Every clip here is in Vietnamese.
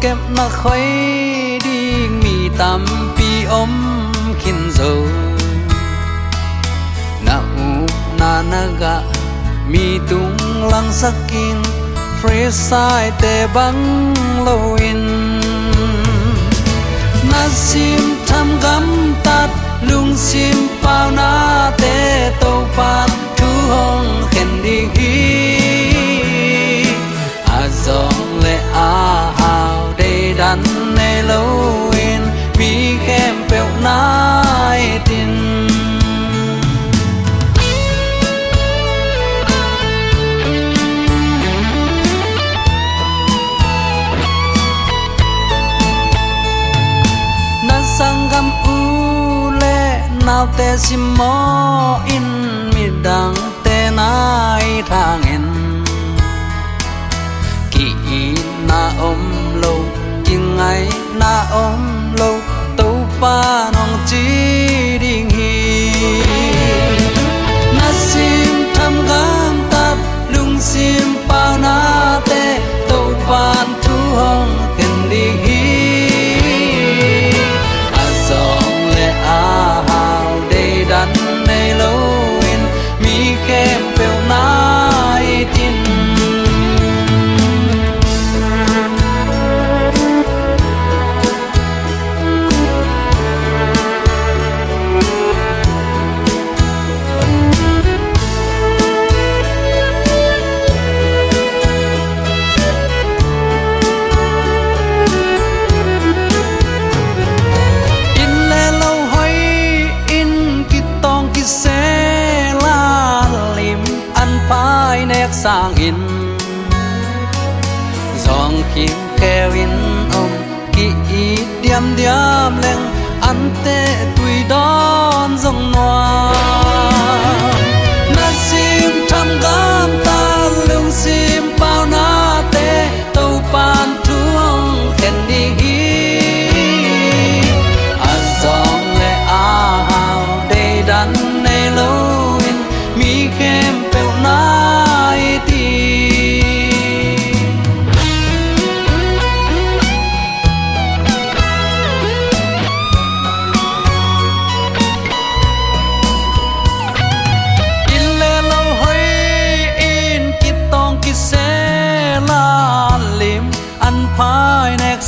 kem na khoi đi mi tam pi om khin dầu na u na na ga mi tung lang sakin free sai te bang lo in. Na sim tham gam tat, lung sim pao na te to pan nào te sim mo in mi dang te nai thang in ki na om lo kinh ngay na om lo sang in. Dòng kim kheo in ông kỳ ý điểm điểm lên ăn tê tùy đón dòng noa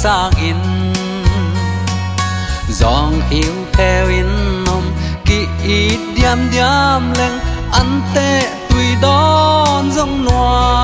sang in. Dòng hiu theo in nông kỳ ít diam diam leng, ăn tệ tùy đón dòng noa